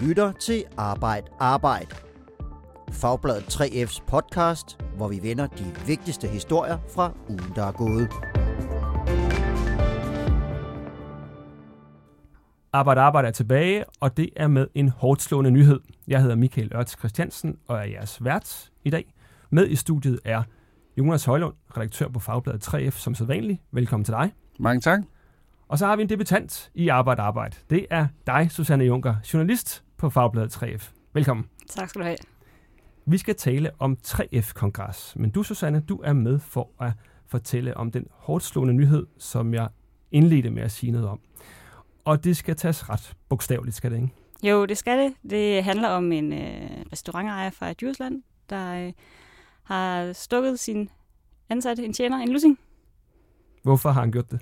lytter til Arbejd Arbejd. Fagbladet 3F's podcast, hvor vi vender de vigtigste historier fra ugen, der er gået. Arbejde Arbejde er tilbage, og det er med en hårdt slående nyhed. Jeg hedder Michael Ørts Christiansen og er jeres vært i dag. Med i studiet er Jonas Højlund, redaktør på Fagbladet 3F, som sædvanligt. Velkommen til dig. Mange tak. Og så har vi en debutant i Arbejde Arbejde. Det er dig, Susanne Junker, journalist på Fagbladet 3F. Velkommen. Tak skal du have. Vi skal tale om 3F-kongres, men du, Susanne, du er med for at fortælle om den hårdt slående nyhed, som jeg indledte med at sige noget om. Og det skal tages ret bogstaveligt, skal det ikke? Jo, det skal det. Det handler om en øh, restaurantejer fra Djursland, der øh, har stukket sin ansatte, en tjener, en lussing. Hvorfor har han gjort det?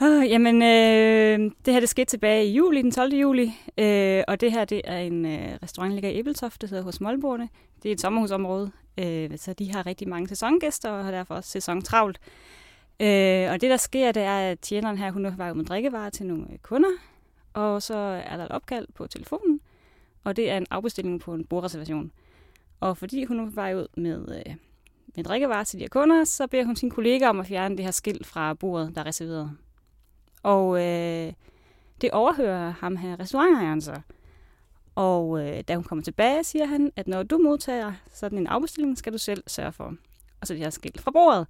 Oh, jamen, øh, det her det skete tilbage i juli, den 12. juli, øh, og det her det er en øh, restaurant, der ligger i Ebeltoft, der hedder hos Målborne. Det er et sommerhusområde, øh, så de har rigtig mange sæsongæster og har derfor også sæson travlt. Øh, og det, der sker, det er, at tjeneren her, hun er vej med drikkevarer til nogle øh, kunder, og så er der et opkald på telefonen, og det er en afbestilling på en bordreservation. Og fordi hun er på vej ud med, øh, med drikkevarer til de her kunder, så beder hun sin kollega om at fjerne det her skilt fra bordet, der er reserveret. Og øh, det overhører ham her restaurantejeren så. Og øh, da hun kommer tilbage, siger han, at når du modtager sådan en afbestilling, skal du selv sørge for. Og så det her skilt fra bordet.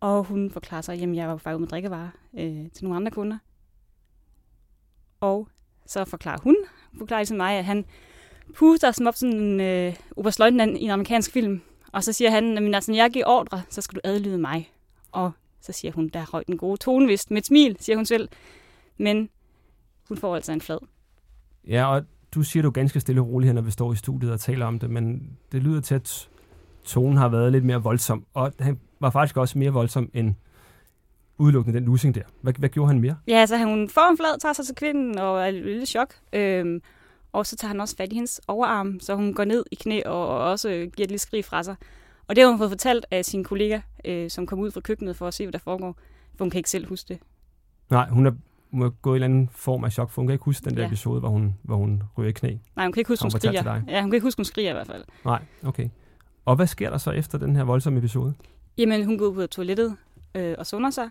Og hun forklarer sig, at jeg var faktisk med drikkevarer øh, til nogle andre kunder. Og så forklarer hun, forklarer ligesom mig, at han puster som op sådan en øh, oberstløjtnant i en amerikansk film. Og så siger han, at altså, når jeg giver ordre, så skal du adlyde mig. Og så siger hun, der røg den gode tone vist med et smil, siger hun selv. Men hun får altså en flad. Ja, og du siger du ganske stille og roligt her, når vi står i studiet og taler om det, men det lyder til, at tonen har været lidt mere voldsom. Og han var faktisk også mere voldsom end udelukkende den losing der. Hvad, hvad gjorde han mere? Ja, altså hun får en flad, tager sig til kvinden og er lidt chok. Øhm, og så tager han også fat i hendes overarm, så hun går ned i knæ og også giver et lille skrig fra sig. Og det har hun fået fortalt af sin kollega, øh, som kom ud fra køkkenet for at se, hvad der foregår. For hun kan ikke selv huske det. Nej, hun er må gå i en eller anden form af chok, for hun kan ikke huske den der ja. episode, hvor hun, hvor hun ryger i knæ. Nej, hun kan ikke huske, hun, hun skriger. Ja, hun kan ikke huske, hun skriger i hvert fald. Nej, okay. Og hvad sker der så efter den her voldsomme episode? Jamen, hun går ud på toilettet øh, og sunder sig,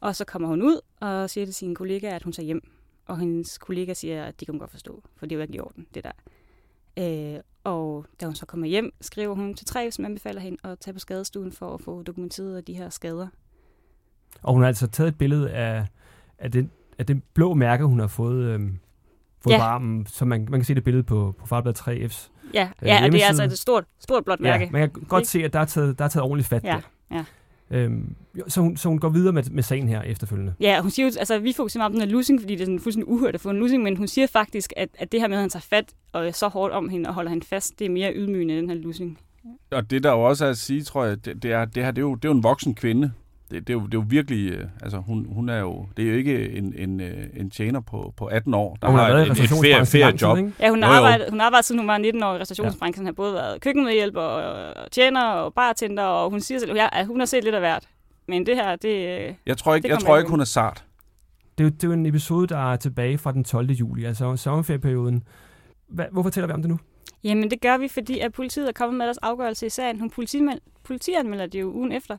og så kommer hun ud og siger til sine kollegaer, at hun tager hjem. Og hendes kollega siger, at de kan godt forstå, for det er jo ikke i orden, det der. Øh, og da hun så kommer hjem, skriver hun til tre, som anbefaler hende at tage på skadestuen for at få dokumenteret de her skader. Og hun har altså taget et billede af, af, den, af den blå mærke, hun har fået, øhm, fået ja. på armen, så man, man kan se det billede på, på Farbladet 3F's Ja, øh, ja og det er altså et stort, stort blåt mærke. Ja, man kan godt se, at der er taget, der er taget ordentligt fat ja, der. Ja. Øhm, så, hun, så hun går videre med, med sagen her efterfølgende. Ja, hun siger jo, altså vi fokuserer meget på den her losing, fordi det er sådan fuldstændig uhørt at få en losing, men hun siger faktisk, at, at det her med, at han tager fat og så hårdt om hende og holder hende fast, det er mere ydmygende end den her losing. Og det der jo også er at sige, tror jeg, det, det er, det her, det er, jo, det er jo en voksen kvinde, det, det, er jo, det er jo virkelig, øh, altså hun, hun er jo, det er jo ikke en, en, øh, en tjener på, på 18 år, der hun har, har et, et ferie, feriejob. Ja, hun har, arbejdet, hun har arbejdet siden hun var 19 år i restaurationsbranchen. Ja. Hun har både været køkkenmedhjælper og, og tjener og bartender, og hun siger selv, at hun har set lidt af hvert. Men det her, det Jeg tror ikke, det jeg tror ikke hun er sart. Det er, det er jo en episode, der er tilbage fra den 12. juli, altså sommerferieperioden. Hvad, hvorfor taler vi om det nu? Jamen, det gør vi, fordi at politiet er kommet med deres afgørelse i sagen. Hun politianmelder det jo ugen efter.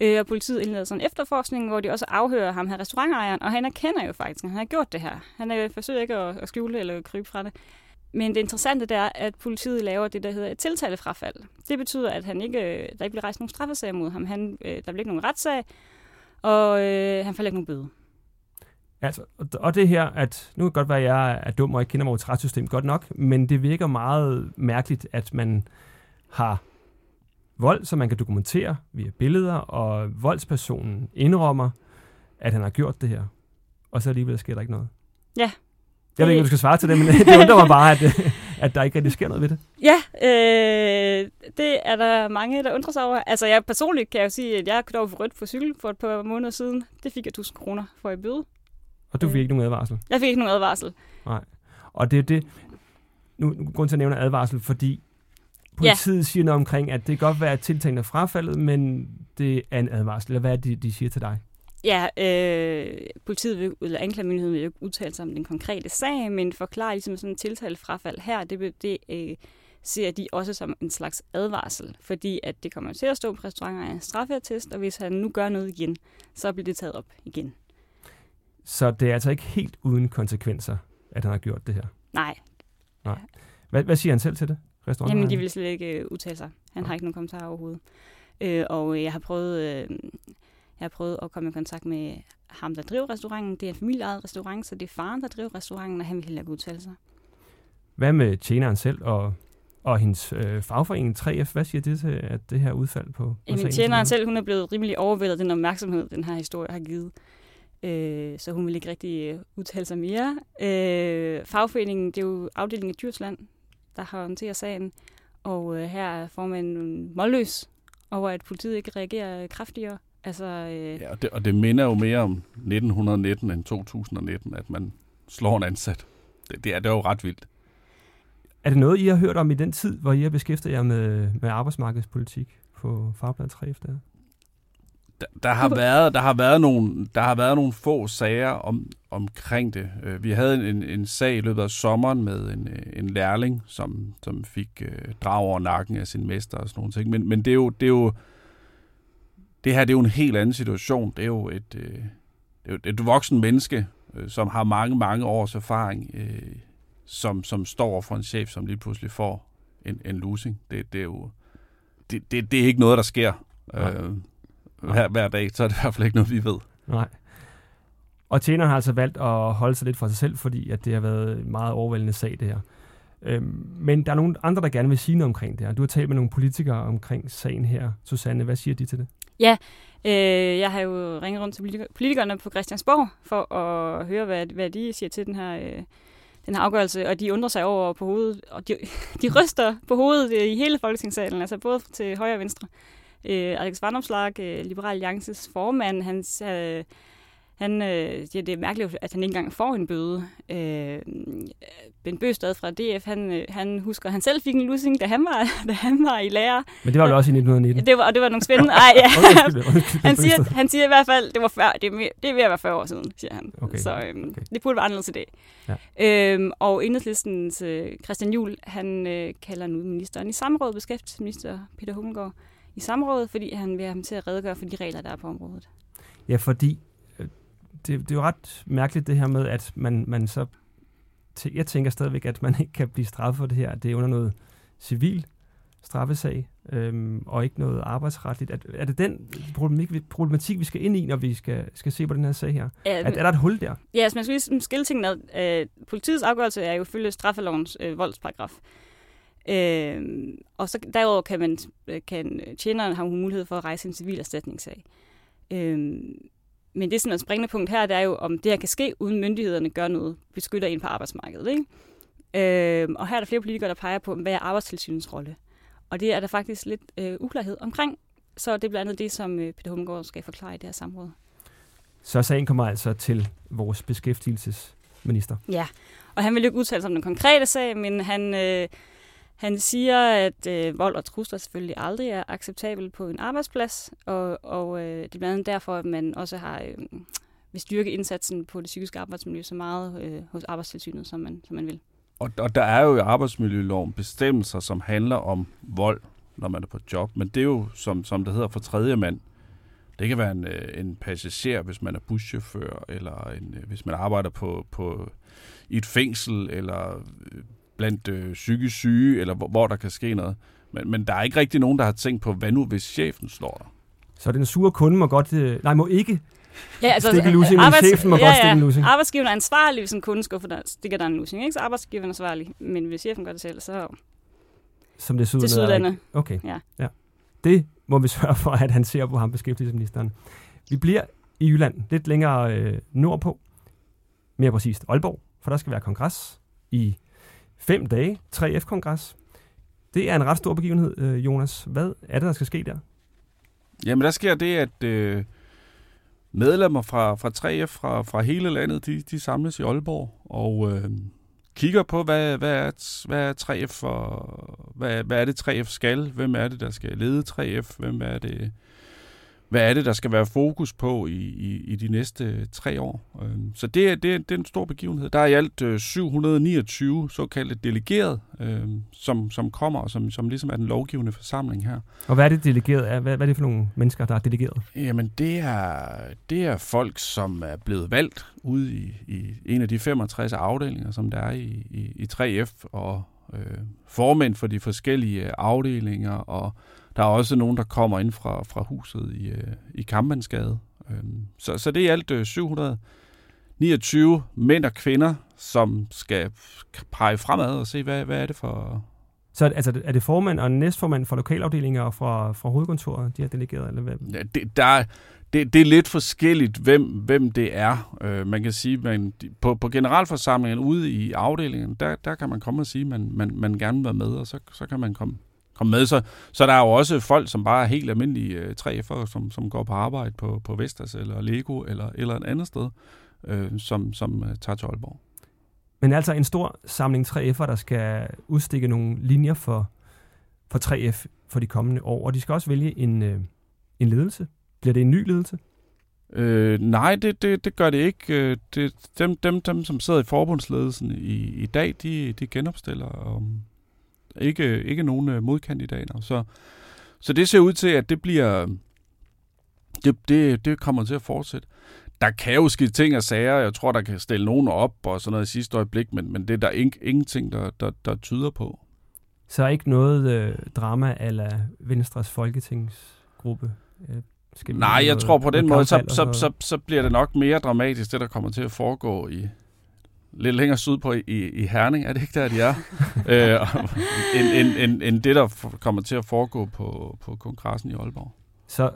Øh, og politiet indleder sådan en efterforskning, hvor de også afhører ham her restaurantejeren, og han erkender jo faktisk, at han har gjort det her. Han øh, forsøger ikke at, at skjule eller krybe fra det. Men det interessante det er, at politiet laver det, der hedder et tiltalefrafald. Det betyder, at han ikke, øh, der ikke bliver rejst nogen straffesag mod ham. Han, øh, der bliver ikke nogen retssag, og øh, han får ikke nogen bøde. Altså, og det her, at nu kan godt være, at jeg er dum og ikke kender vores retssystem godt nok, men det virker meget mærkeligt, at man har vold, som man kan dokumentere via billeder, og voldspersonen indrømmer, at han har gjort det her. Og så alligevel sker der ikke noget. Ja. Jeg ved ikke, om du skal svare til det, men det undrer mig bare, at, at der ikke rigtig sker noget ved det. Ja, øh, det er der mange, der undrer sig over. Altså, jeg personligt kan jeg jo sige, at jeg kørte over for rødt for cykel for et par måneder siden. Det fik jeg 1000 kroner for i bøde. Og du fik øh. ikke nogen advarsel? Jeg fik ikke nogen advarsel. Nej. Og det er det, nu, nu grund til at nævne advarsel, fordi Politiet ja. siger noget omkring, at det kan godt være, at tiltagene er frafaldet, men det er en advarsel. Eller hvad er det, de siger til dig? Ja, øh, politiet vil, eller anklagemyndigheden vil jo ikke udtale sig om den konkrete sag, men forklare ligesom sådan en tiltalefrafald her, det, det øh, ser de også som en slags advarsel, fordi at det kommer til at stå på restauranter en straffeattest, og hvis han nu gør noget igen, så bliver det taget op igen. Så det er altså ikke helt uden konsekvenser, at han har gjort det her? Nej. Nej. Hvad, hvad siger han selv til det? Jamen, de vil slet ikke øh, udtale sig. Han ja. har ikke nogen kommentarer overhovedet. Øh, og jeg har prøvet... Øh, jeg har prøvet at komme i kontakt med ham, der driver restauranten. Det er en familieejet restaurant, så det er faren, der driver restauranten, og han vil heller ikke udtale sig. Hvad med tjeneren selv og, og hendes øh, fagforening 3F? Hvad siger det til at det her udfald på, på Jamen, tjeneren selv, hun er blevet rimelig overvældet af den opmærksomhed, den her historie har givet. Øh, så hun vil ikke rigtig øh, udtale sig mere. Øh, fagforeningen, det er jo afdelingen af Djursland, der har håndteret sagen. Og øh, her er formanden målløs over, at politiet ikke reagerer kraftigere. Altså, øh... Ja, og det, og det minder jo mere om 1919 end 2019, at man slår en ansat. Det, det, er, det er jo ret vildt. Er det noget, I har hørt om i den tid, hvor I har beskæftiget jer med, med arbejdsmarkedspolitik på Farblad 3 efter? Der, der, har været, der, har været nogle, der har været nogle få sager om, omkring det. Øh, vi havde en, en sag i løbet af sommeren med en, øh, en lærling, som, som fik øh, drag over nakken af sin mester og sådan nogle ting. Men, men det er jo, det er jo det her det er jo en helt anden situation. Det er jo et, øh, det er jo et voksen menneske, øh, som har mange, mange års erfaring, øh, som, som står for en chef, som lige pludselig får en, en losing. Det, det er jo det, det, det er ikke noget, der sker øh, hver, hver dag, så er det i hvert fald ikke noget, vi ved. Nej. Og tjeneren har altså valgt at holde sig lidt for sig selv, fordi at det har været en meget overvældende sag, det her. Øhm, men der er nogle andre, der gerne vil sige noget omkring det her. Du har talt med nogle politikere omkring sagen her. Susanne, hvad siger de til det? Ja, øh, jeg har jo ringet rundt til politikerne på Christiansborg for at høre, hvad, hvad de siger til den her, øh, den her afgørelse, og de undrer sig over på hovedet, og de, de ryster på hovedet i hele Folketingssalen, altså både til højre og venstre. Øh, Alex Vandomslag, øh, Liberal Alliances formand, han, øh, han, øh, ja, det er mærkeligt, at han ikke engang får en bøde. Øh, ben Bøstad fra DF, han, øh, han husker, at han selv fik en lussing, da han var, da han var i lærer. Men det var jo også i 1919. Det var, og det var nogle spændende. Ej, ja. han, siger, han siger i hvert fald, det var før, det er, det er ved at være 40 år siden, siger han. Okay. Så øhm, okay. det burde være anderledes i dag. Ja. Øhm, og enhedslistens øh, Christian Juhl, han øh, kalder nu ministeren i samråd, beskæftigelsesminister Peter Hummelgaard, i samrådet, fordi han vil have ham til at redegøre for de regler, der er på området. Ja, fordi det, det er jo ret mærkeligt det her med, at man, man så... Jeg tænker stadigvæk, at man ikke kan blive straffet for det her. Det er under noget civil straffesag, øhm, og ikke noget arbejdsretligt. Er, er det den problematik, problematik, vi skal ind i, når vi skal, skal se på den her sag her? Ja, er, er der et hul der? Ja, altså man skal lige skille tingene ad. Øh, politiets afgørelse er jo følge straffelovens øh, voldsparagraf. Øh, og så derudover kan, man, kan tjeneren have mulighed for at rejse en civil erstatningssag. Øh, men det, som er springende punkt her, det er jo, om det her kan ske, uden myndighederne gør noget, beskytter en på arbejdsmarkedet. Ikke? Øh, og her er der flere politikere, der peger på, hvad er arbejdstilsynets rolle? Og det er der faktisk lidt øh, uklarhed omkring. Så det er blandt andet det, som øh, Peter Hummelgaard skal forklare i det her samråd. Så sagen kommer altså til vores beskæftigelsesminister? Ja, og han vil jo ikke udtale sig om den konkrete sag, men han... Øh, han siger, at øh, vold og trusler selvfølgelig aldrig er acceptabel på en arbejdsplads, og, og øh, det er blandt andet derfor, at man også har øh, vil styrke indsatsen på det psykiske arbejdsmiljø så meget øh, hos arbejdstilsynet, som man, som man vil. Og, og der er jo i arbejdsmiljøloven bestemmelser, som handler om vold, når man er på job, men det er jo, som, som det hedder, for tredje mand. Det kan være en, øh, en passager, hvis man er buschauffør, eller en, øh, hvis man arbejder på, på i et fængsel, eller øh, blandt øh, psykisk syge, eller hvor, hvor der kan ske noget. Men, men der er ikke rigtig nogen, der har tænkt på, hvad nu hvis chefen slår dig? Så den sure kunde må godt, øh, nej, må ikke Ja, altså, stikke lusing, arbejds- men chefen må ja, godt stikke en lusing. Arbejdsgiveren er ansvarlig, hvis en kunde skuffer der, stikker der en lusing. Ikke? Så arbejdsgiveren er ansvarlig, men hvis chefen gør det selv, så... Som det er sydlandet. Okay, ja. ja. Det må vi sørge for, at han ser på ham, beskæftigelsesministeren. Vi bliver i Jylland, lidt længere øh, nordpå, mere præcist Aalborg, for der skal være kongres i fem dage, 3F-kongres. Det er en ret stor begivenhed, øh, Jonas. Hvad er det, der skal ske der? Jamen, der sker det, at øh, medlemmer fra, fra 3F fra, fra hele landet, de, de samles i Aalborg og øh, kigger på, hvad, hvad, er, hvad er 3F for, hvad, hvad er det 3F skal? Hvem er det, der skal lede 3F? Hvem er det, hvad er det, der skal være fokus på i, i, i de næste tre år. Øh, så det er, det, det er en stor begivenhed. Der er i alt øh, 729 såkaldte delegerede, øh, som, som kommer, og som, som ligesom er den lovgivende forsamling her. Og hvad er det delegeret er? Hvad, hvad er det for nogle mennesker, der er delegeret? Jamen, det er, det er folk, som er blevet valgt ude i, i en af de 65 afdelinger, som der er i, i, i 3F, og øh, formænd for de forskellige afdelinger, og der er også nogen, der kommer ind fra, fra huset i, øh, i Kampmannsgade. Øhm, så, så det er alt 729 øh, mænd og kvinder, som skal pege fremad og se, hvad, hvad er det for... Så altså, er det formand og næstformand for lokalafdelinger fra, fra hovedkontoret, de har delegeret? Eller hvad? Ja, det, der, det, det er lidt forskelligt, hvem, hvem det er. Øh, man kan sige, man, på, på generalforsamlingen ude i afdelingen, der, der kan man komme og sige, at man, man, man gerne vil være med, og så, så kan man komme, komme med. Så, så der er jo også folk, som bare er helt almindelige øh, 3F'ere, som, som går på arbejde på, på Vestas eller Lego eller, eller et andet sted, øh, som, som øh, tager til Aalborg. Men altså en stor samling 3F'ere, der skal udstikke nogle linjer for, for 3F for de kommende år, og de skal også vælge en, øh, en ledelse. Bliver det en ny ledelse? Øh, nej, det, det, det gør det ikke. Øh, det, dem, dem, dem, som sidder i forbundsledelsen i, i dag, de, de genopstiller om, ikke, ikke nogen øh, modkandidater. Så, så det ser ud til, at det bliver det, det, det kommer til at fortsætte. Der kan jo ske ting og sager. Jeg tror, der kan stille nogen op og sådan noget i sidste øjeblik, men, men det er der ing, ingenting, der, der, der tyder på. Så er ikke noget øh, drama eller Venstres folketingsgruppe? Øh, skal Nej, jeg tror på den måde, så, så, så, så bliver det nok mere dramatisk, det der kommer til at foregå i, lidt længere sydpå i, i Herning, er det ikke der, de er? øh, end, end, end, end det, der kommer til at foregå på, på kongressen i Aalborg. Så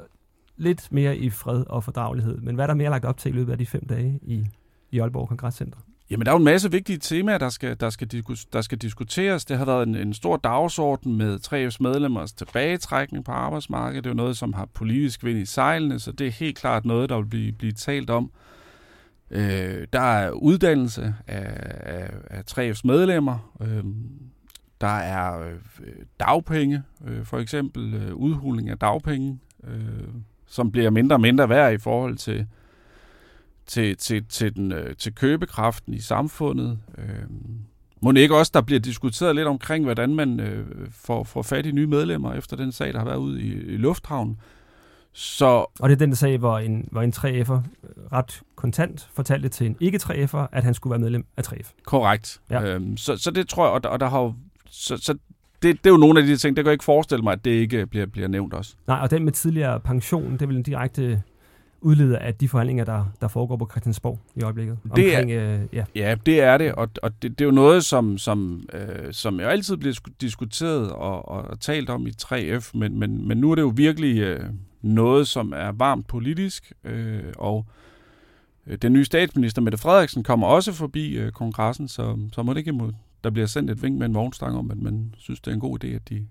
lidt mere i fred og fordragelighed. Men hvad er der mere lagt op til i løbet af de fem dage i, i Aalborg Kongresscenter? Jamen, der er jo en masse vigtige temaer, der skal, der skal, der skal diskuteres. Det har været en, en stor dagsorden med 3F's medlemmers tilbagetrækning på arbejdsmarkedet. Det er jo noget, som har politisk vind i sejlene, så det er helt klart noget, der vil blive, blive talt om. Øh, der er uddannelse af, af, af 3F's medlemmer. Øh, der er øh, dagpenge, øh, for eksempel øh, udhuling af dagpenge, øh, som bliver mindre og mindre værd i forhold til, til, til, til, den, øh, til købekraften i samfundet. Øh, må ikke også, der bliver diskuteret lidt omkring, hvordan man øh, får, får fat i nye medlemmer efter den sag, der har været ude i, i Lufthavn. Så, og det er den sag, hvor en, hvor en 3F'er ret kontant fortalte til en ikke 3F'er, at han skulle være medlem af 3F. Korrekt. Ja. Øhm, så, så det tror jeg, og der, og der har jo, så, så det, det er jo nogle af de ting, der kan jeg ikke forestille mig, at det ikke bliver, bliver nævnt også. Nej, og den med tidligere pension, det er vel en direkte udleder af de forhandlinger, der, der foregår på Christiansborg i øjeblikket. Det omkring, er, øh, ja. ja, det er det, og, og det, det er jo noget, som, som, øh, som jo altid bliver diskuteret og, og talt om i 3F, men, men, men nu er det jo virkelig øh, noget, som er varmt politisk, øh, og øh, den nye statsminister, Mette Frederiksen, kommer også forbi øh, kongressen, så, så må det ikke må, der bliver sendt et vink med en vognstang om, at man synes, det er en god idé, at de,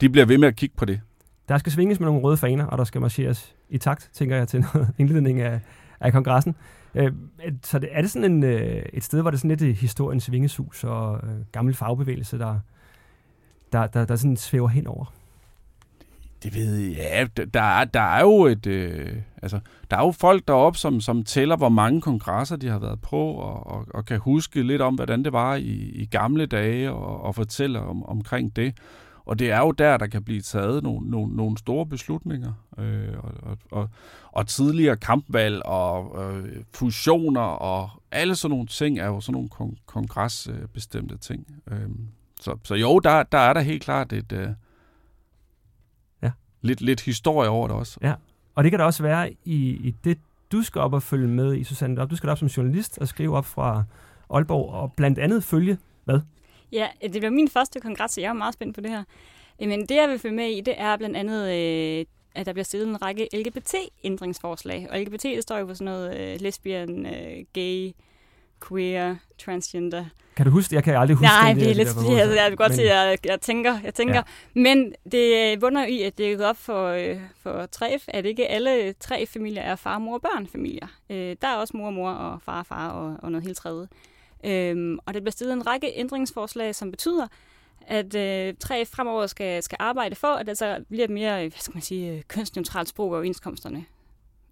de bliver ved med at kigge på det. Der skal svinges med nogle røde faner, og der skal marcheres i takt, tænker jeg, til noget indledning af, af kongressen. Øh, så det, er det sådan en, øh, et sted, hvor det er sådan lidt øh, historiens vingesus og øh, gammel fagbevægelse, der, der, der, der sådan svæver henover? Det ved jeg. Ja, der er, der er jo et... Øh, altså, der er jo folk deroppe, som, som tæller, hvor mange kongresser de har været på, og, og, og kan huske lidt om, hvordan det var i, i gamle dage, og, og fortælle om, omkring det. Og det er jo der, der kan blive taget nogle, nogle, nogle store beslutninger. Øh, og, og, og tidligere kampvalg og øh, fusioner og alle sådan nogle ting er jo sådan nogle kon- kongresbestemte ting. Øh, så, så jo, der, der er der helt klart et... Øh, Lidt, lidt historie over det også. Ja, og det kan der også være i, i det, du skal op og følge med i, Susanne. Du skal op som journalist og skrive op fra Aalborg, og blandt andet følge, hvad? Ja, det bliver min første kongres, så jeg er meget spændt på det her. Men det, jeg vil følge med i, det er blandt andet, øh, at der bliver stillet en række LGBT-ændringsforslag. Og LGBT, det står jo for sådan noget øh, lesbian, øh, gay, queer, transgender. Kan du huske det? Jeg kan aldrig huske Nej, det. Nej, det er lidt, det, jeg, jeg, godt men... at jeg, jeg tænker. Jeg tænker. Ja. Men det bunder i, at det er op for, øh, for 3F, at ikke alle tre familier er far, mor og børn familier. Øh, der er også mor og mor og far og far og, og noget helt tredje. Øhm, og det bliver stillet en række ændringsforslag, som betyder, at øh, 3F fremover skal, skal arbejde for, at der så bliver et mere hvad skal man sige, øh, kønsneutralt sprog af overenskomsterne.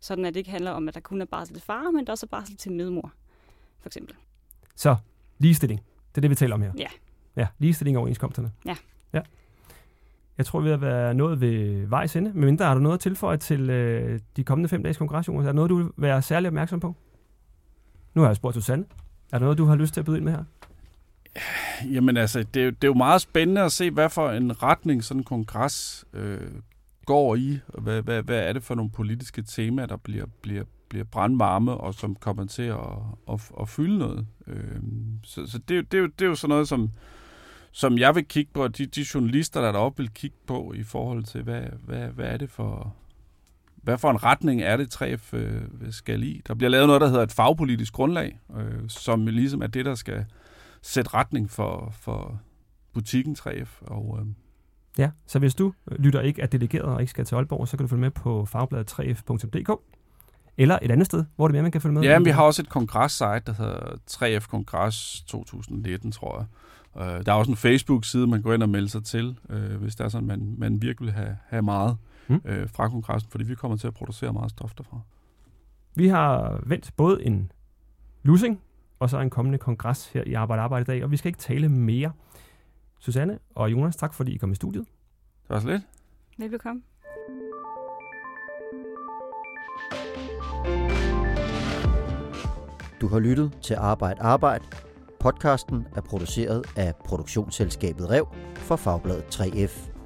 Sådan at det ikke handler om, at der kun er barsel til far, men der også er barsel til medmor, for eksempel. Så, ligestilling. Det er det, vi taler om her. Ja. Ja, ligestilling og overenskomsterne. Ja. Ja. Jeg tror, vi har været nået ved vejs ende. Men mindre, har du noget at tilføje til øh, de kommende fem dages kongres, Jonas? Er der noget, du vil være særlig opmærksom på? Nu har jeg spurgt Susanne. Er der noget, du har lyst til at byde ind med her? Jamen altså, det er, jo, det er jo meget spændende at se, hvad for en retning sådan en kongres øh, går i, og hvad, hvad, hvad er det for nogle politiske temaer, der bliver, bliver, bliver brandvarme, og som kommer til at, at, at fylde noget. Øh, så så det, er det, er jo, det er jo sådan noget, som, som jeg vil kigge på, og de, de journalister, der er deroppe, vil kigge på i forhold til, hvad, hvad, hvad er det for... Hvad for en retning er det, 3F øh, skal i? Der bliver lavet noget, der hedder et fagpolitisk grundlag, øh, som ligesom er det, der skal sætte retning for, for butikken 3F. Og, øh, Ja, så hvis du øh, lytter ikke er delegeret og ikke skal til Aalborg, så kan du følge med på fagbladet 3f.dk eller et andet sted, hvor det er mere, man kan følge med. Ja, men vi har også et kongres-site, der hedder 3F Kongres 2019, tror jeg. Øh, der er også en Facebook-side, man går ind og melder sig til, øh, hvis det er sådan, man, man virkelig vil have, have meget Mm. øh, fra kongressen, fordi vi kommer til at producere meget stof derfra. Vi har vendt både en losing og så en kommende kongres her i Arbejde Arbejde i dag, og vi skal ikke tale mere. Susanne og Jonas, tak fordi I kom i studiet. Det var så lidt. Velbekomme. Du har lyttet til Arbejde Arbejde. Podcasten er produceret af produktionsselskabet Rev for Fagbladet 3F.